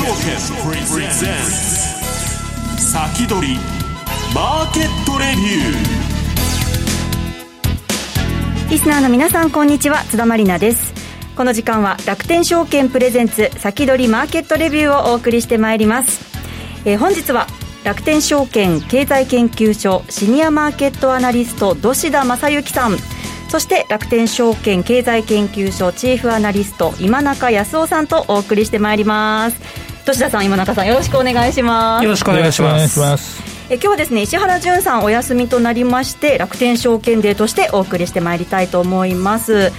証券プレゼンツ。先取りマーケットレビュー。リスナーの皆さんこんにちは。津田まりなです。この時間は楽天証券プレゼンツ先取りマーケットレビューをお送りしてまいります、えー、本日は楽天証券経済研究所シニアマーケットアナリスト土田正幸さん。そして楽天証券経済研究所チーフアナリスト今中康夫さんとお送りしてまいります。土田さん今中さんよろしくお願いします。よろしくお願いします。え今日はですね石原潤さんお休みとなりまして楽天証券デーとしてお送りしてまいりたいと思います。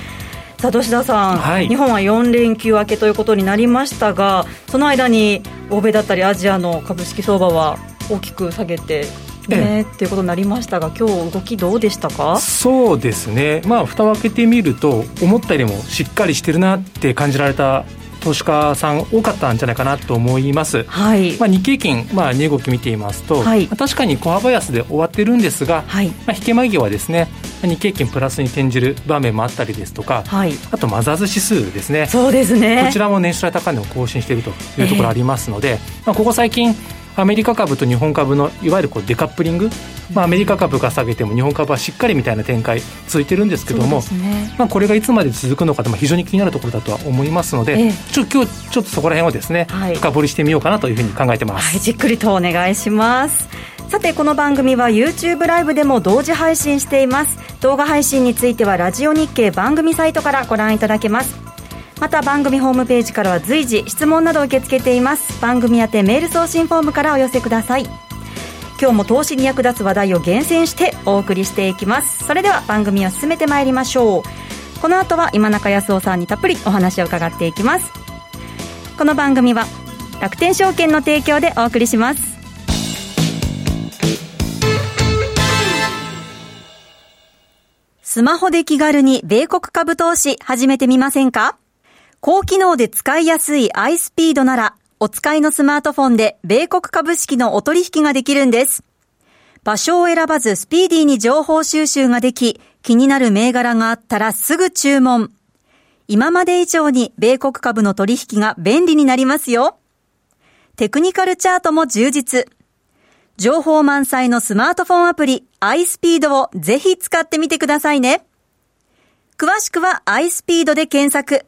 さあ土田さん、はい、日本は4連休明けということになりましたがその間に欧米だったりアジアの株式相場は大きく下げてね、っていうことになりましたが、今日動きどうでしたか？そうですね、まあ蓋を開けてみると、思ったよりもしっかりしてるなって感じられた投資家さん多かったんじゃないかなと思います、はい。まあ、日経金、まあ、値動き見ていますと、はい、確かに小幅安で終わってるんですが、はい。まあ、引け間際はですね。日経金プラスに転じる場面もあったりですとか、はい、あとマザーズ指数ですね。そうですね。こちらも年初来高値を更新しているというところありますので、えー、まあ、ここ最近アメリカ株と日本株のいわゆるこうデカップリング、まあ、アメリカ株が下げても日本株はしっかりみたいな展開続いてるんですけども、ね、まあ、これがいつまで続くのか非常に気になるところだとは思いますので、ええ、ちょ今日ちょっとそこら辺をですね、はい、深掘りしてみようかなというふうに考えてます、はい、じっくりとお願いします。さてこの番組は YouTube ライブでも同時配信しています。動画配信についてはラジオ日経番組サイトからご覧いただけます。また番組ホームページからは随時質問などを受け付けています。番組宛てメール送信フォームからお寄せください今日も投資に役立つ話題を厳選してお送りしていきます。それでは番組を進めてまいりましょう。この後は今中康夫さんにたっぷりお話を伺っていきます。この番組は楽天証券の提供でお送りします。スマホで気軽に米国株投資始めてみませんか？高機能で使いやすい iSpeed なら、お使いのスマートフォンで米国株式のお取引ができるんです。場所を選ばずスピーディーに情報収集ができ、気になる銘柄があったらすぐ注文。今まで以上に米国株の取引が便利になりますよ。テクニカルチャートも充実。情報満載のスマートフォンアプリ iSpeed をぜひ使ってみてくださいね。詳しくは iSpeed で検索。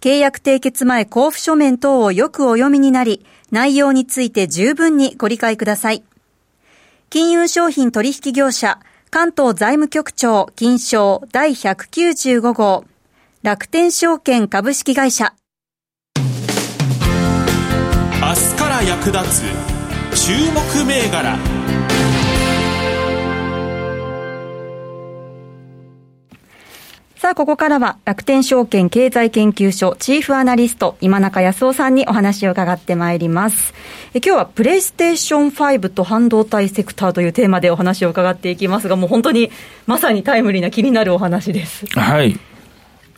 契約締結前交付書面等をよくお読みになり、内容について十分にご理解ください。金融商品取引業者、関東財務局長金賞第195号、楽天証券株式会社。明日から役立つ注目銘柄。さあ、ここからは楽天証券経済研究所チーフアナリスト今中康夫さんにお話を伺ってまいります。え今日はプレイステーション5と半導体セクターというテーマでお話を伺っていきますが、もう本当にまさにタイムリーな気になるお話です。はい。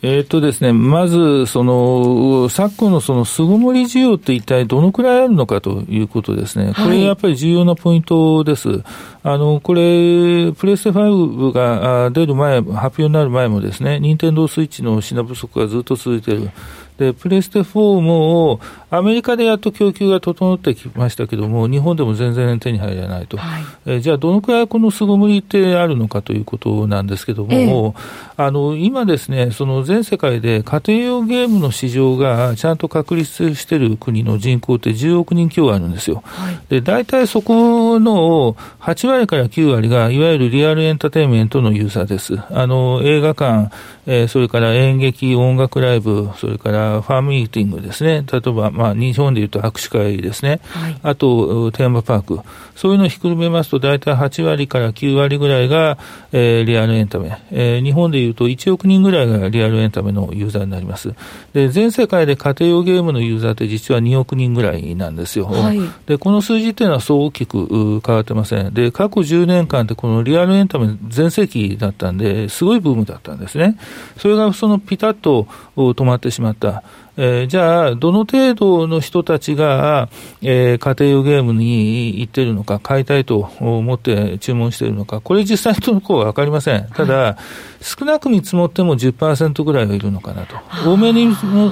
えっ、とですね、まず、その、昨今のその巣ごもり需要って一体どのくらいあるのかということですね。これやっぱり重要なポイントです。あの、これ、プレステ5が出る前、発表になる前もですね、ニンテンドースイッチの品不足がずっと続いている。で、プレステ4も、アメリカでやっと供給が整ってきましたけども、日本でも全然手に入らないと。はい、えじゃあ、どのくらいこの巣ごもりってあるのかということなんですけども、ええ、あの、今ですね、その全世界で家庭用ゲームの市場がちゃんと確立している国の人口って10億人強あるんですよ。はい、で、大体そこの8割から9割が、いわゆるリアルエンターテインメントのユーザーです。あの、映画館、えー、それから演劇、音楽ライブ、それからファームミーティングですね、例えば、まあ、日本でいうと握手会ですね、はい、あとテーマパーク、そういうのをひっくるめますと、大体8割から9割ぐらいが、えー、リアルエンタメ、えー、日本でいうと1億人ぐらいがリアルエンタメのユーザーになります。で全世界で家庭用ゲームのユーザーって実は2億人ぐらいなんですよ。はい、でこの数字っていうのはそう大きく変わってません。で過去10年間ってこのリアルエンタメ全盛期だったんで、すごいブームだったんですね。それがそのピタッと止まってしまった。えー、じゃあ、どの程度の人たちが、えー、家庭用ゲームに行っているのか、買いたいと思って注文しているのか、これ実際のところは分かりません。ただ、はい少なく見積もっても10%ぐらいはいるのかなと、多めに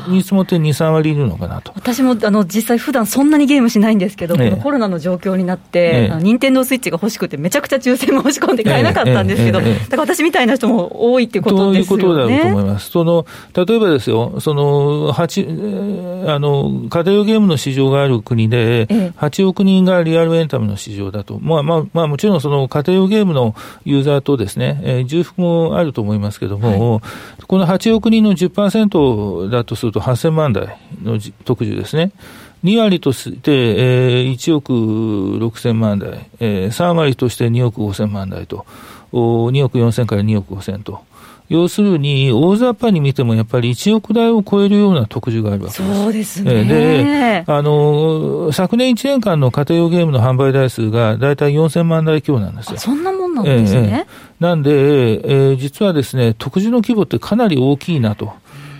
見積もって2、3割いるのかなと。私もあの実際、普段そんなにゲームしないんですけど、ええ、このコロナの状況になって、任天堂スイッチが欲しくて、めちゃくちゃ抽選も押し込んで買えなかったんですけど、だから私みたいな人も多いってことですよね。ということだと思います。その例えばですよ、その8あの家庭用ゲームの市場がある国で、8億人がリアルエンタメの市場だと、まあまあまあ、もちろんその家庭用ゲームのユーザーとですね、えー、重複もあるとと思いますけれども、はい、この8億人の10%だとすると8000万台の特需ですね。2割として、えー、1億6000万台、えー、3割として2億5000万台と、2億4000から2億5000と。要するに、大雑把に見ても、やっぱり1億台を超えるような特需があるわけです。そうですね。で、あの、昨年1年間の家庭用ゲームの販売台数が大体4000万台強なんですよ。そんなもんなんですね。えー、なんで、えー、実はですね、特需の規模ってかなり大きいなと。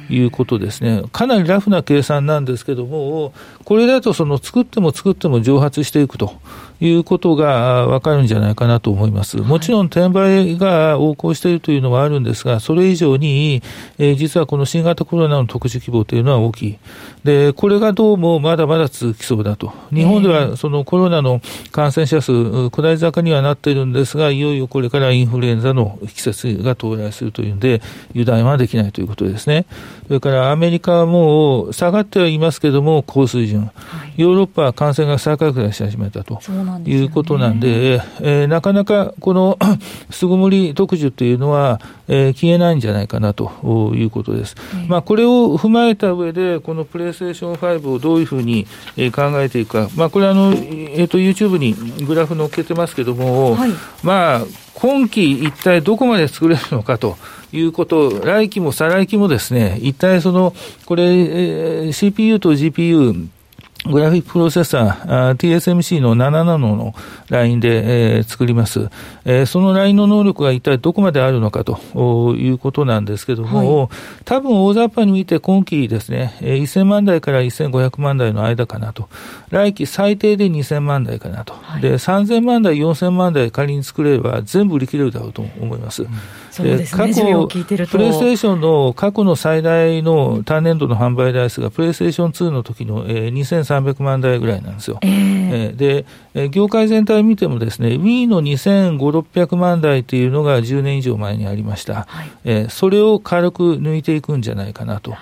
いうことですね。かなりラフな計算なんですけども、これだとその作っても作っても蒸発していくということが分かるんじゃないかなと思います。もちろん転売が横行しているというのはあるんですが、それ以上に、えー、実はこの新型コロナの特殊規模というのは大きい。で、これがどうもまだまだ続きそうだと。日本ではそのコロナの感染者数、下り坂にはなっているんですが、いよいよこれからインフルエンザの季節が到来するというんで、油断はできないということですね。それからアメリカはもう下がってはいますけれども、高水準。ヨーロッパは感染が再拡大し始めたと。いうことなんで、えー、なかなかこの 巣ごもり特需というのは、えー、消えないんじゃないかなということです。まあ、これを踏まえた上で、このプレイステーション5をどういうふうに考えていくか、まあ、これあの、えーと、YouTube にグラフ載っけてますけども、はい、まあ、今期一体どこまで作れるのかと。いうこと、来期も再来期もですね、一体その、これ、えー、CPU と GPU、グラフィックプロセッサー、TSMC の7ナノのラインで、えー、作ります、えー。そのラインの能力が一体どこまであるのかということなんですけども、はい、多分大雑把に見て今期ですね、1000万台から1500万台の間かなと。来期最低で2000万台かなと。はい、で、3000万台、4000万台仮に作れれば全部売り切れるだろうと思います。うんそうですね、過去、プレイステーションの過去の最大の単年度の販売台数が、プレイステーション2の時の、えー、2300万台ぐらいなんですよ。えー、えー、で、えー、業界全体を見てもですね、Wii の2500、600万台というのが10年以上前にありました。はい、えー、それを軽く抜いていくんじゃないかなと。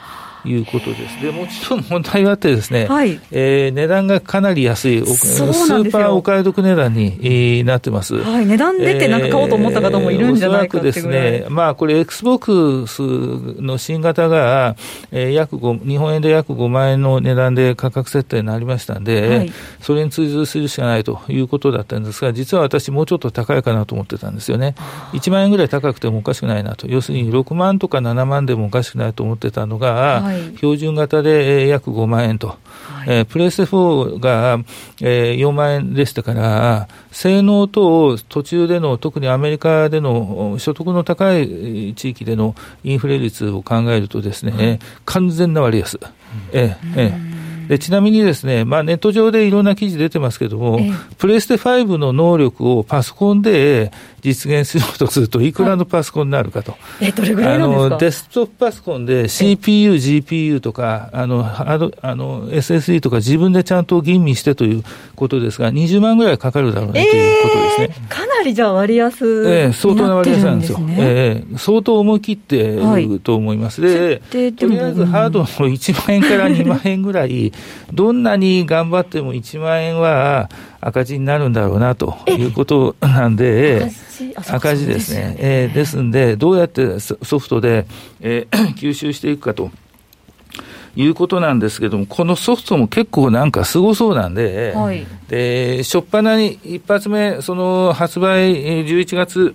いうことです。で、もちろん問題があってですね、はい、えー、値段がかなり安い、スーパーお買い得値段に、えー、なってます。はい、値段出てなんか買おうと思った方もいるんじゃないかっていうぐらい、えー、ですね、まあこれ XBOX の新型が、えー、約5、日本円で約5万円の値段で価格設定になりましたんで、はい、それに追随するしかないということだったんですが、実は私もうちょっと高いかなと思ってたんですよね。1万円ぐらい高くてもおかしくないなと。要するに6万とか7万でもおかしくないと思ってたのが、はいはい、標準型で約5万円と、はい、えー、プレステ4が、えー、4万円でしたから、性能と途中での、特にアメリカでの所得の高い地域でのインフレ率を考えるとですね、はい、完全な割安。うん、えー、え。ーでちなみにですね、まあ、ネット上でいろんな記事出てますけども、えプレステ5の能力をパソコンで実現するとすると、いくらのパソコンになるかと。え、どれぐらいなんですか？デスクトップパソコンで CPU、GPU とか、あの、あの、SSD とか自分でちゃんと吟味してということですが、20万ぐらいかかるだろうね、ということですね。かなりじゃあ割安、ええ、相当な割安なんですよ。ええ、相当思い切ってると思います。はい、で、とりあえずハードの1万円から2万円ぐらい、どんなに頑張っても1万円は赤字になるんだろうなということなんで、赤字？ですね。えー、ですんで、どうやってソフトで、えー、吸収していくかと。いうことなんですけども、このソフトも結構なんかすごそうなんで、はい、で、初っ端に一発目、その発売、11月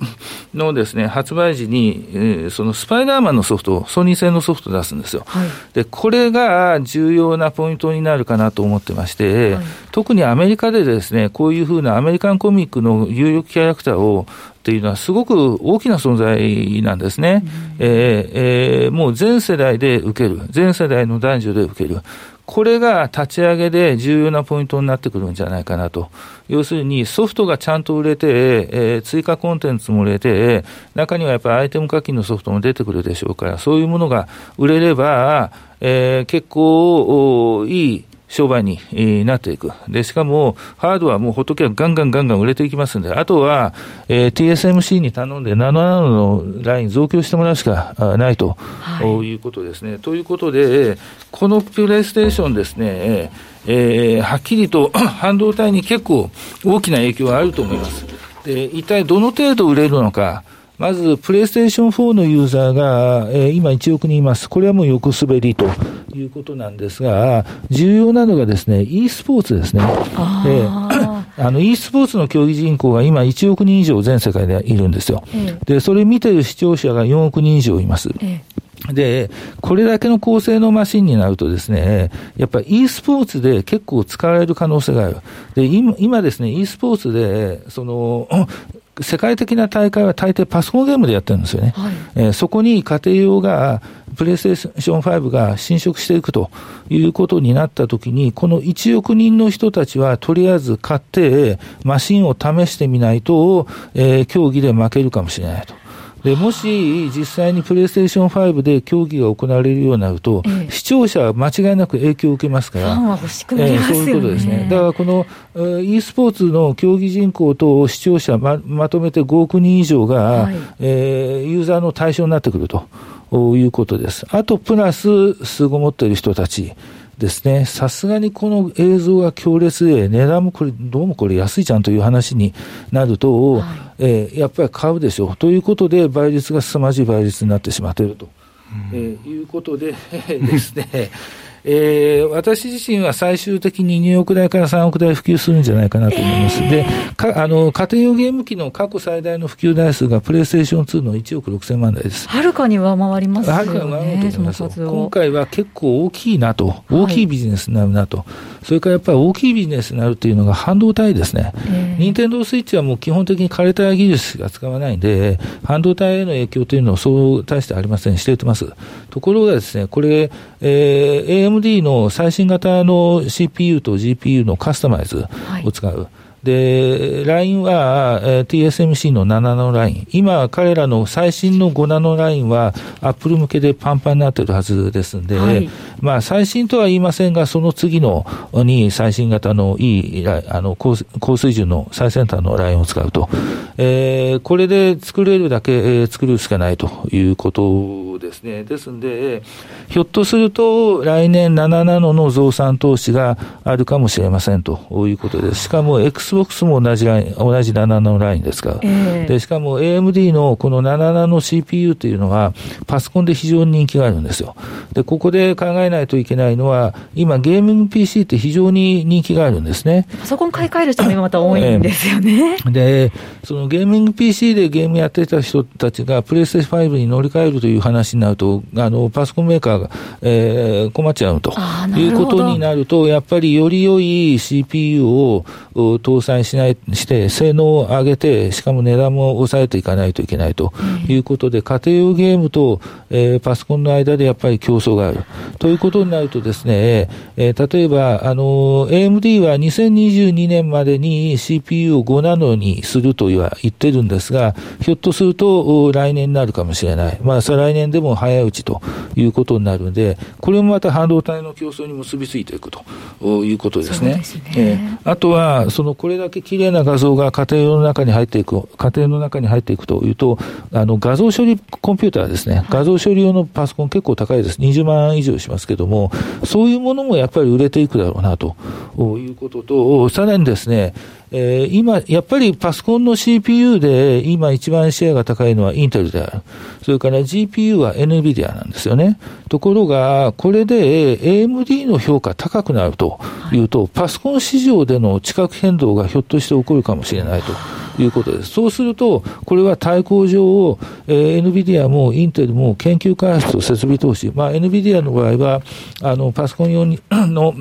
のですね、発売時に、そのスパイダーマンのソフト、ソニー製のソフト出すんですよ。はい、で、これが重要なポイントになるかなと思ってまして、はい、特にアメリカでですね、こういうふうなアメリカンコミックの有力キャラクターをっていうのはすごく大きな存在なんですね。うん、えー、えー、もう全世代で受ける。全世代の男女で受ける。これが立ち上げで重要なポイントになってくるんじゃないかなと。要するにソフトがちゃんと売れて、えー、追加コンテンツも売れて、中にはやっぱりアイテム課金のソフトも出てくるでしょうから、そういうものが売れれば、えー、結構いい商売になっていく。で、しかも、ハードはもうほっとけばガンガンガンガン売れていきますんで、あとは、えー、TSMC に頼んで7ナノのライン増強してもらうしかないと、はい、いうことですね。ということで、このプレイステーションですね、えー、はっきりと 半導体に結構大きな影響があると思います。で、一体どの程度売れるのか、まず、プレイステーション4のユーザーが、えー、今1億人います。これはもう横滑りということなんですが、重要なのがですね、e スポーツですね。えー、あの、e スポーツの競技人口が今1億人以上全世界でいるんですよ。えー、で、それ見てる視聴者が4億人以上います。えーで、これだけの高性能マシンになるとですね、やっぱり e スポーツで結構使われる可能性がある。で、今今ですね、e スポーツで、その、世界的な大会は大抵パソコンゲームでやってるんですよね。はい、えー、そこに家庭用が、プレイステーション5が侵食していくということになったときに、この1億人の人たちはとりあえず買って、マシンを試してみないと、えー、競技で負けるかもしれないと。で、もし実際にプレイステーション5で競技が行われるようになると、ええ、視聴者は間違いなく影響を受けますから、フ欲しくなりますよね、えそういうことですね。だからこの e スポーツの競技人口と視聴者ままとめて5億人以上が、はい、えー、ユーザーの対象になってくるということです。あと、プラス、巣ごもっている人たち。ですね、さすがにこの映像が強烈で、値段もこれ、どうもこれ安いじゃんという話になると、はい、えー、やっぱり買うでしょう。ということで、倍率が凄まじい倍率になってしまっていると、うん、えー、いうことで ですね、えー、私自身は最終的に2億台から3億台普及するんじゃないかなと思います。えー、で、かあの、家庭用ゲーム機の過去最大の普及台数がプレイステーション2の1億6000万台です。はるかに上回りますよね。はるかに上回ると思います。今回は結構大きいなと、大きいビジネスになるなと。はい、それからやっぱり大きいビジネスになるというのが半導体ですね。任天堂スイッチはもう基本的に枯れた技術しか使わないんで、半導体への影響というのはそう大してありません。しています。ところがですね、これ、えー、AMD の最新型の CPU と GPU のカスタマイズを使う。はいで、LINE は、えー、TSMC の7ナノライン。今、彼らの最新の5ナノラインは、アップル向けでパンパンになっているはずですんで、はい、まあ、最新とは言いませんが、その次のに最新型のいい、あの高、高水準の最先端のラインを使うと。えー、これで作れるだけ、えー、作るしかないということですね。ですんで、ひょっとすると、来年7ナノの増産投資があるかもしれませんということです。しかも、X XBOX も同じライン、同じ7ナノラインですから、えー、で、しかも AMD のこの7ナノ CPU というのは、パソコンで非常に人気があるんですよ。で、ここで考えないといけないのは、今、ゲーミング PC って非常に人気があるんですね。パソコン買い替える人も今また多いんですよね。えー、で、そのゲーミング PC でゲームやってた人たちが、プレイステーション5に乗り換えるという話になると、あの、パソコンメーカーが、えー、困っちゃうということになると、やっぱりより良い CPU を搭載しない、して、性能を上げて、しかも値段も抑えていかないといけないということで、家庭用ゲームと、えー、パソコンの間でやっぱり競争がある。ということになるとですね、えー、例えば、あの、AMD は2022年までに CPU を5ナノにするとは言ってるんですが、ひょっとすると来年になるかもしれない。まあ、再来年でも早いうちということになるので、これもまた半導体の競争に結びついていくということですね。すねえー、あとは、そのこれだけ綺麗な画像が家庭の中に入っていく、家庭の中に入っていくというと、あの画像処理コンピューターですね、画像処理用のパソコン結構高いです。20万以上しますけども、そういうものもやっぱり売れていくだろうなということと、さらにですね、えー、今、やっぱりパソコンの CPU で今一番シェアが高いのはインテルである。それから GPU は NVIDIA なんですよね。ところが、これで AMD の評価高くなるというと、パソコン市場での地殻変動がひょっとして起こるかもしれないと。いうことです。そうすると、これは対抗上を、えー、NVIDIA もインテルも研究開発と設備投資、まあ、NVIDIA の場合は、あの、パソコン用に の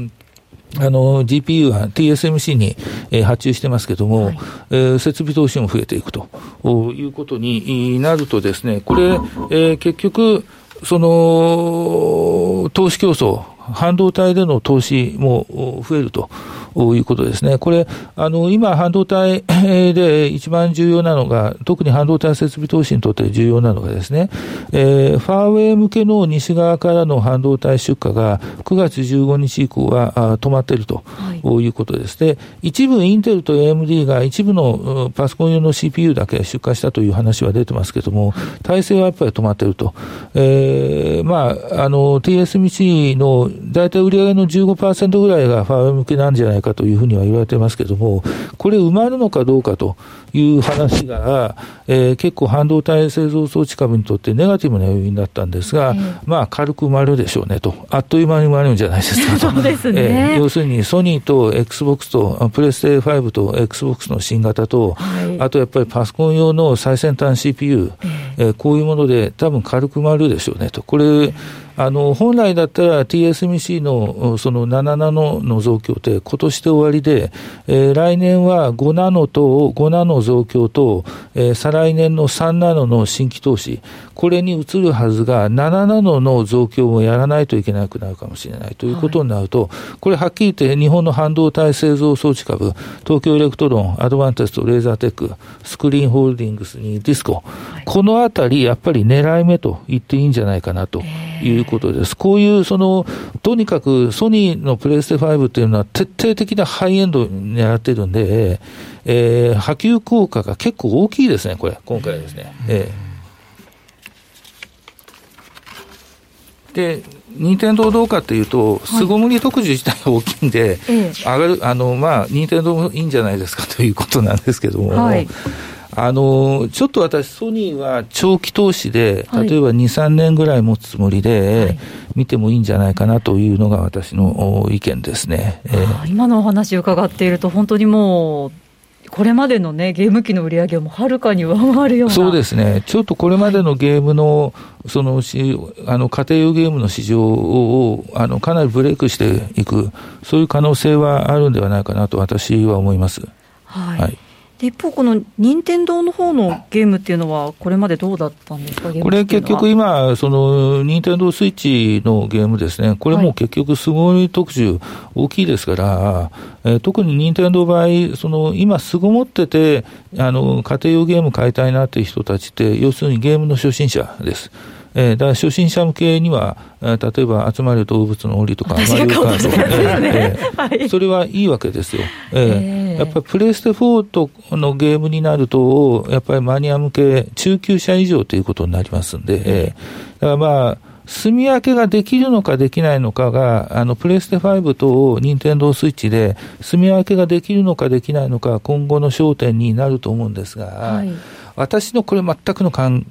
あの、GPU は TSMC に、えー、発注してますけども、はい、えー、設備投資も増えていくと。いうことになるとですね、これ、えー、結局、その、投資競争、半導体での投資も増えるということですね。これ、あの、今、半導体で一番重要なのが、特に半導体設備投資にとって重要なのがですね、えー、ファーウェイ向けの西側からの半導体出荷が9月15日以降はあ止まっているということです。で、一部インテルと AMD が一部のパソコン用の CPU だけ出荷したという話は出てますけれども、体制はやっぱり止まっていると。えー、まあ、あの、TSMC の大体売上の15%ぐらいがファーウェイ向けなんじゃないかというふうには言われてますけれども、これ埋まるのかどうかという話が、えー、結構半導体製造装置株にとってネガティブな要因だったんですが、えー、まあ軽く埋まるでしょうねと。あっという間に埋まるんじゃないですかと。そうですね、えー、要するにソニーと XBOX と、プレステ5と XBOX の新型と、はい、あとやっぱりパソコン用の最先端 CPU、えー、こういうもので多分軽く埋まるでしょうねと。これ、あの、本来だったら TSMC のその7ナノの増強って今年で終わりで、えー、来年は5ナノと5ナノ増強と、えー、再来年の3ナノの新規投資、これに移るはずが7ナノの増強もやらないといけなくなるかもしれないということになると、はい、これはっきり言って日本の半導体製造装置株、東京エレクトロン、アドバンテスト、レーザーテック、スクリーンホールディングスにディスコ、はい、このあたりやっぱり狙い目と言っていいんじゃないかなと。いうことです。こういう、その、とにかくソニーのプレイステ5っていうのは徹底的なハイエンドに狙ってるんで、えー、波及効果が結構大きいですね、これ、今回ですね。えー、で、任天堂どうかっていうと、巣ごもり特需自体が大きいんで、はい、上がる、あの、まあ、任天堂もいいんじゃないですかということなんですけども、はい。あの、ちょっと私、ソニーは長期投資で、例えば2、3年ぐらい持つつもりで、見てもいいんじゃないかなというのが私の意見ですね。えー、今のお話伺っていると、本当にもう、これまでのね、ゲーム機の売り上げもはるかに上回るような。そうですね。ちょっとこれまでのゲームの、そのし、あの、家庭用ゲームの市場を、あの、かなりブレイクしていく、そういう可能性はあるんではないかなと私は思います。はい、はい一方、この任天堂の方のゲームっていうのは、これまでどうだったんですか、これ結局今、その任天堂スイッチのゲームですね、これも結局、すごい特需大きいですから、えー、特に任天堂の場合、その今、すごもってて、あの家庭用ゲーム買いたいなっていう人たちって、要するにゲームの初心者です。えー、だから初心者向けには、えー、例えば集まる動物の檻とか、マリオカート、えー、それはいいわけですよ。えー、やっぱりプレイステ4とのゲームになると、やっぱりマニア向け、中級者以上ということになりますんで、えー、だからまあ、住み分けができるのかできないのかが、あの、プレイステ5と任天堂スイッチで、住み分けができるのかできないのか、今後の焦点になると思うんですが、はい私のこれ全くの感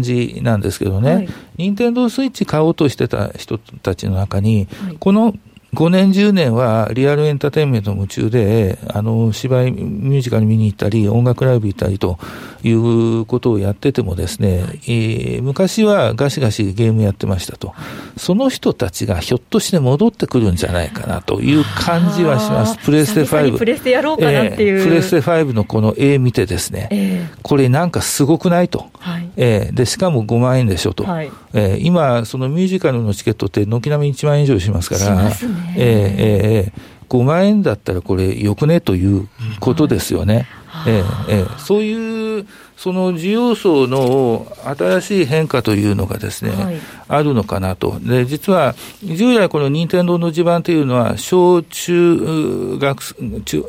じなんですけどね、任天堂スイッチ買おうとしてた人たちの中に、はい、この5年、10年はリアルエンターテインメント夢中で、あの、芝居、ミュージカル見に行ったり、音楽ライブ行ったりということをやっててもですね、はい、えー、昔はガシガシゲームやってましたと。その人たちがひょっとして戻ってくるんじゃないかなという感じはします。プレステ5。プレステやろうかなっていう、えー、プレステ5のこの絵見てですね、えー、これなんかすごくないと。はい、えー、で、しかも5万円でしょと。はい、えー、今、そのミュージカルのチケットって軒並み1万円以上しますから、えー、えー、5万円だったらこれよくね？ということですよね。えー、えー、そういう、その需要層の新しい変化というのがですね、はい、あるのかなと。で、実は、従来この任天堂の地盤というのは、小中学、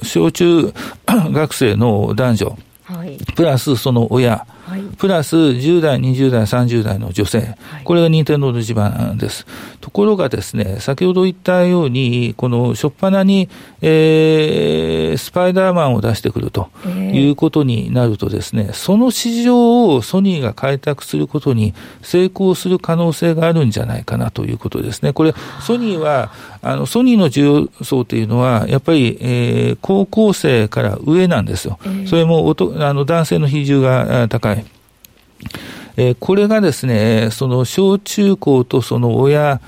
小中学生の男女、はい、プラスその親、はい、プラス10代、20代、30代の女性、はい、これが任天堂の地盤です。ところがですね、先ほど言ったように、この初っ端に、えー、スパイダーマンを出してくるということになるとですね、その市場をソニーが開拓することに成功する可能性があるんじゃないかなということですね。これ、ソニーは、あの、ソニーの需要層というのは、やっぱり、えー、高校生から上なんですよ。それもおとあの男性の比重が高い。えー、これがですね、その小中高とその親、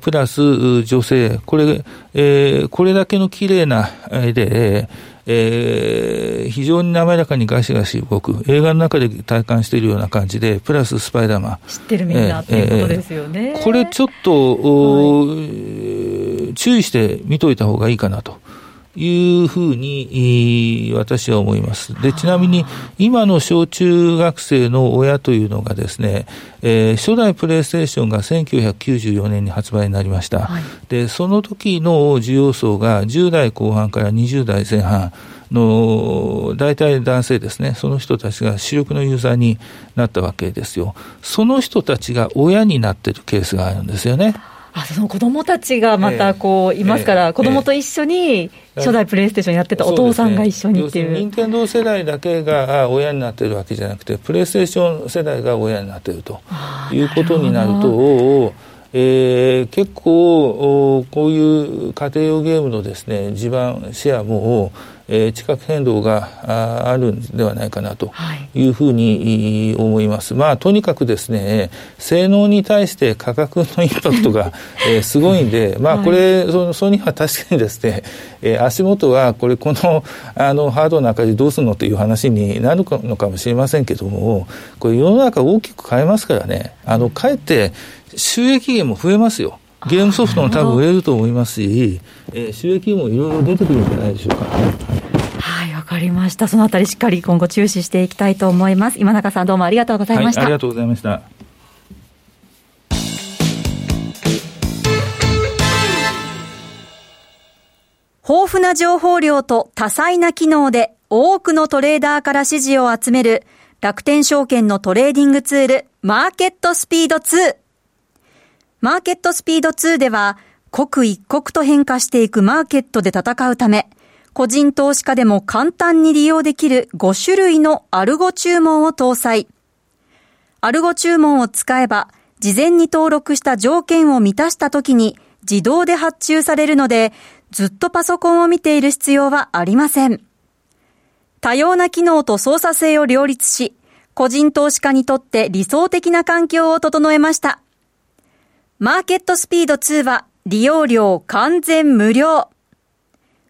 プラス女性、これ、えー、これだけの綺麗な絵で、えー、非常に滑らかにガシガシ動く、映画の中で体感しているような感じで、プラススパイダーマン。知ってるみんなっていうことですよね。えー、これちょっと、はい、注意して見といた方がいいかなと。いうふうに私は思います。で、ちなみに今の小中学生の親というのがですね、えー、初代プレイステーションが1994年に発売になりました。はい、で、その時の需要層が10代後半から20代前半の大体男性ですね、その人たちが主力のユーザーになったわけですよ。その人たちが親になっているケースがあるんですよね。あその子供たちがまたこう、いますから、子供と一緒に初代プレイステーションやってたお父さんが一緒にっていう。任天堂世代だけが親になってるわけじゃなくて、プレイステーション世代が親になってるということになると、えー、結構こういう家庭用ゲームのですね地盤シェアもえー、地殻変動があるんではないかなというふうに思います。まあ、とにかくですね、性能に対して価格のインパクトが、えー、すごいんで、まあ、これ、そのソニーは確かにですね、えー、足元は、これ、この、あの、ハードの赤字どうするのという話になるのかもしれませんけども、これ、世の中大きく変えますからね、あの、かえって収益源も増えますよ。ゲームソフトも多分売れると思いますし、えー、収益もいろいろ出てくるんじゃないでしょうか。はい、わかりました。そのあたりしっかり今後注視していきたいと思います。今中さんどうもありがとうございました。はい、ありがとうございました。豊富な情報量と多彩な機能で多くのトレーダーから支持を集める楽天証券のトレーディングツールマーケットスピード2。マーケットスピード2では、刻一刻と変化していくマーケットで戦うため、個人投資家でも簡単に利用できる5種類のアルゴ注文を搭載。アルゴ注文を使えば、事前に登録した条件を満たした時に自動で発注されるので、ずっとパソコンを見ている必要はありません。多様な機能と操作性を両立し、個人投資家にとって理想的な環境を整えました。マーケットスピード2は利用料完全無料。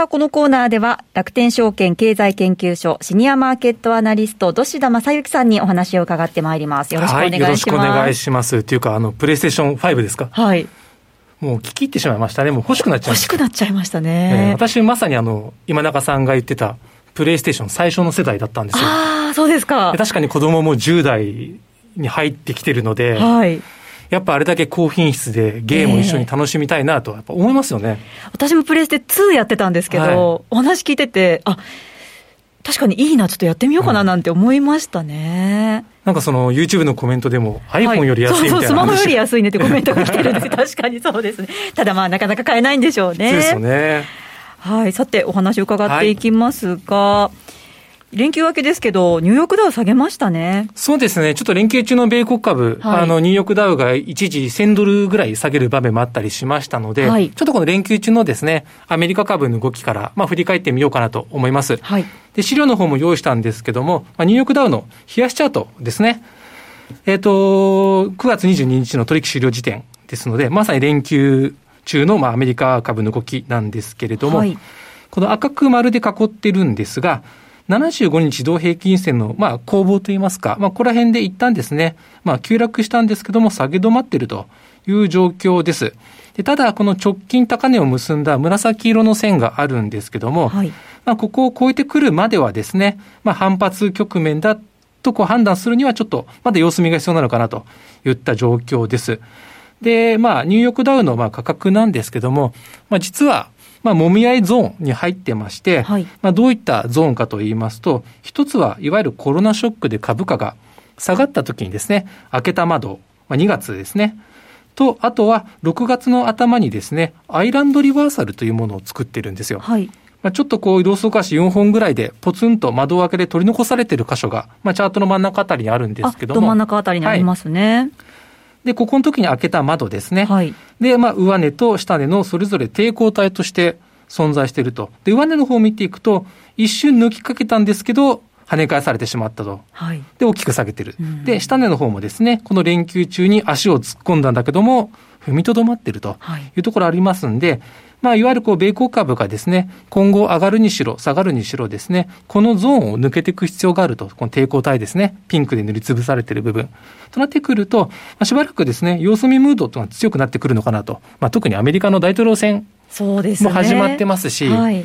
さあ、このコーナーでは、楽天証券経済研究所シニアマーケットアナリスト、土田正幸さんにお話を伺ってまいります。よろしくお願いします。はい、よろしくお願いします。というか、あの、プレイステーション5ですか？はい。もう聞き入ってしまいましたね。もう欲しくなっちゃいました。欲しくなっちゃいましたね。えー、私、まさにあの、今中さんが言ってた、プレイステーション最初の世代だったんですよ。ああ、そうですか。確かに子供も10代に入ってきてるので、はい。やっぱあれだけ高品質でゲームを一緒に楽しみたいなと、やっぱ思いますよね、えー、私もプレステ2やってたんですけど、はい、お話聞いてて、あ確かにいいな、ちょっとやってみようかななんて思いましたね。うん、なんかその YouTube のコメントでも、iPhone より安いみたいな、はい、そうそう、スマホより安いねってコメントが来てるんです、確かにそうですね。ただまあ、なかなか買えないんでしょうね。そうですよね。はい、さて、お話を伺っていきますが、はい連休明けですけど、ニューヨークダウ下げましたね。そうですね。ちょっと連休中の米国株、はい、あの、ニューヨークダウが一時1000ドルぐらい下げる場面もあったりしましたので、はい、ちょっとこの連休中のですね、アメリカ株の動きから、まあ、振り返ってみようかなと思います。はい、で、資料の方も用意したんですけども、まあ、ニューヨークダウの冷やしチャートですね。えっ、ー、と、9月22日の取引終了時点ですので、まさに連休中の、まあ、アメリカ株の動きなんですけれども、はい、この赤く丸で囲ってるんですが、75日同平均線の、まあ、攻防といいますか、まあ、ここら辺で一旦ですね、まあ、急落したんですけども、下げ止まっているという状況です。でただ、この直近高値を結んだ紫色の線があるんですけども、はい、まあ、ここを超えてくるまではですね、まあ、反発局面だとこう判断するにはちょっとまだ様子見が必要なのかなといった状況です。で、まあ、ニューヨークダウのまあ価格なんですけども、まあ、実はまあ、もみ合いゾーンに入ってまして、はい、まあ、どういったゾーンかといいますと、一つはいわゆるコロナショックで株価が下がった時にですね、開けた窓、まあ、2月ですね、と、あとは6月の頭にですね、アイランドリバーサルというものを作ってるんですよ。はい。まあ、ちょっとこう、同窓菓子4本ぐらいで、ポツンと窓開けで取り残されている箇所が、まあ、チャートの真ん中あたりにあるんですけども。真ん中あたりにありますね。はいで、ここの時に開けた窓ですね。はい。で、まあ、上値と下値のそれぞれ抵抗体として存在していると。で、上値の方を見ていくと、一瞬抜きかけたんですけど、跳ね返されてしまったと。はい。で、大きく下げてる。うん、で、下値の方もですね、この連休中に足を突っ込んだんだけども、踏みとどまっているというところありますんで、はい、まあ、いわゆるこう、米国株がですね、今後上がるにしろ、下がるにしろですね、このゾーンを抜けていく必要があると、この抵抗体ですね、ピンクで塗りつぶされている部分。となってくると、まあ、しばらくですね、様子見ムードというのは強くなってくるのかなと。まあ、特にアメリカの大統領選そうですも始まってますし、はい、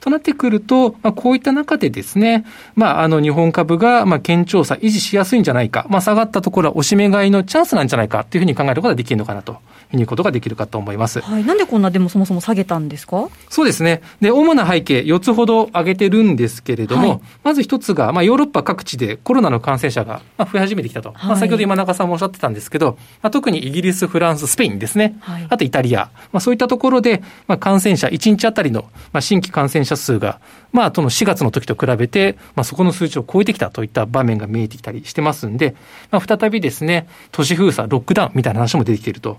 となってくると、まあ、こういった中でですね、まあ、あの、日本株が、まあ、堅調さ維持しやすいんじゃないか、まあ、下がったところは押し目買いのチャンスなんじゃないかというふうに考えることができるのかなということができるかと思います。はい。なんでこんなでもそもそも下げたんですか？そうですね。で、主な背景4つほど挙げてるんですけれども、はい、まず一つが、まあ、ヨーロッパ各地でコロナの感染者が増え始めてきたと。はい、まあ、先ほど今中さんもおっしゃってたんですけど、まあ、特にイギリス、フランス、スペインですね。はい、あとイタリア。まあ、そういったところで、まあ、感染者、1日あたりの、まあ、新規感染者数が、まあ、その4月の時と比べて、まあ、そこの数値を超えてきたといった場面が見えてきたりしてますんで、まあ、再びですね、都市封鎖、ロックダウンみたいな話も出てきていると。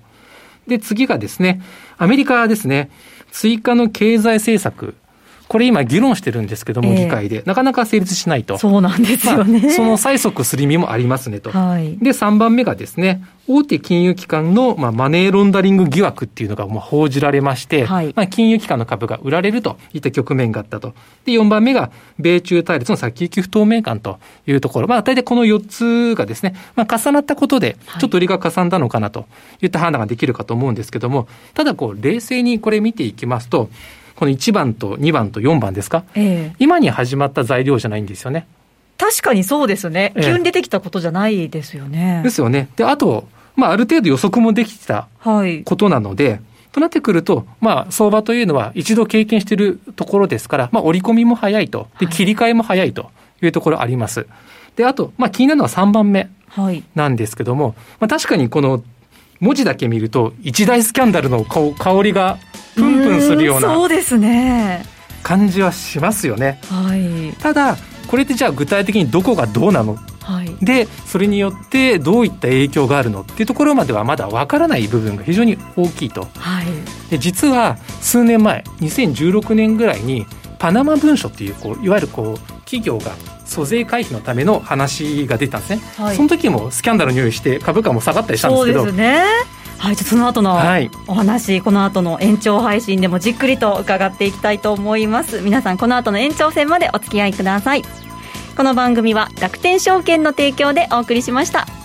で、次がですね、アメリカですね、追加の経済政策、これ今議論してるんですけども、議会で、なかなか成立しないと。そうなんですよね。まあ、その催促する意味もありますねと。はい、で、3番目がですね、大手金融機関の、まあ、マネーロンダリング疑惑っていうのがもう報じられまして、はい、まあ、金融機関の株が売られるといった局面があったと。で、4番目が、米中対立の先行き不透明感というところ。まあ、大体この4つがですね、まあ、重なったことで、ちょっと売りがかさんだのかなといった判断ができるかと思うんですけども、ただこう、冷静にこれ見ていきますと、この1番と2番と4番ですか、ええ、今に始まった材料じゃないんですよね。確かにそうですね。急に出てきたことじゃないですよね。え、ですよね。で、あと、まあ、ある程度予測もできたことなので、はい、となってくると、まあ、相場というのは一度経験しているところですから、まあ、織り込みも早いと。で、切り替えも早いというところあります。で、あと、まあ、気になるのは3番目なんですけども、はい、まあ、確かにこの文字だけ見ると、一大スキャンダルの香りがプンプンするようなそうですね。感じはしますよね。はい、ただこれってじゃあ具体的にどこがどうなの、はい、でそれによってどういった影響があるのっていうところまではまだわからない部分が非常に大きいと。はい、で実は数年前2016年ぐらいにパナマ文書っていうこういわゆるこう企業が租税回避のための話が出たんですね、はい、その時もスキャンダルの匂いして株価も下がったりしたんですけど。そうですね。はい、じゃその後のお話、はい、この後の延長配信でもじっくりと伺っていきたいと思います。皆さんこの後の延長戦までお付き合いください。この番組は楽天証券の提供でお送りしました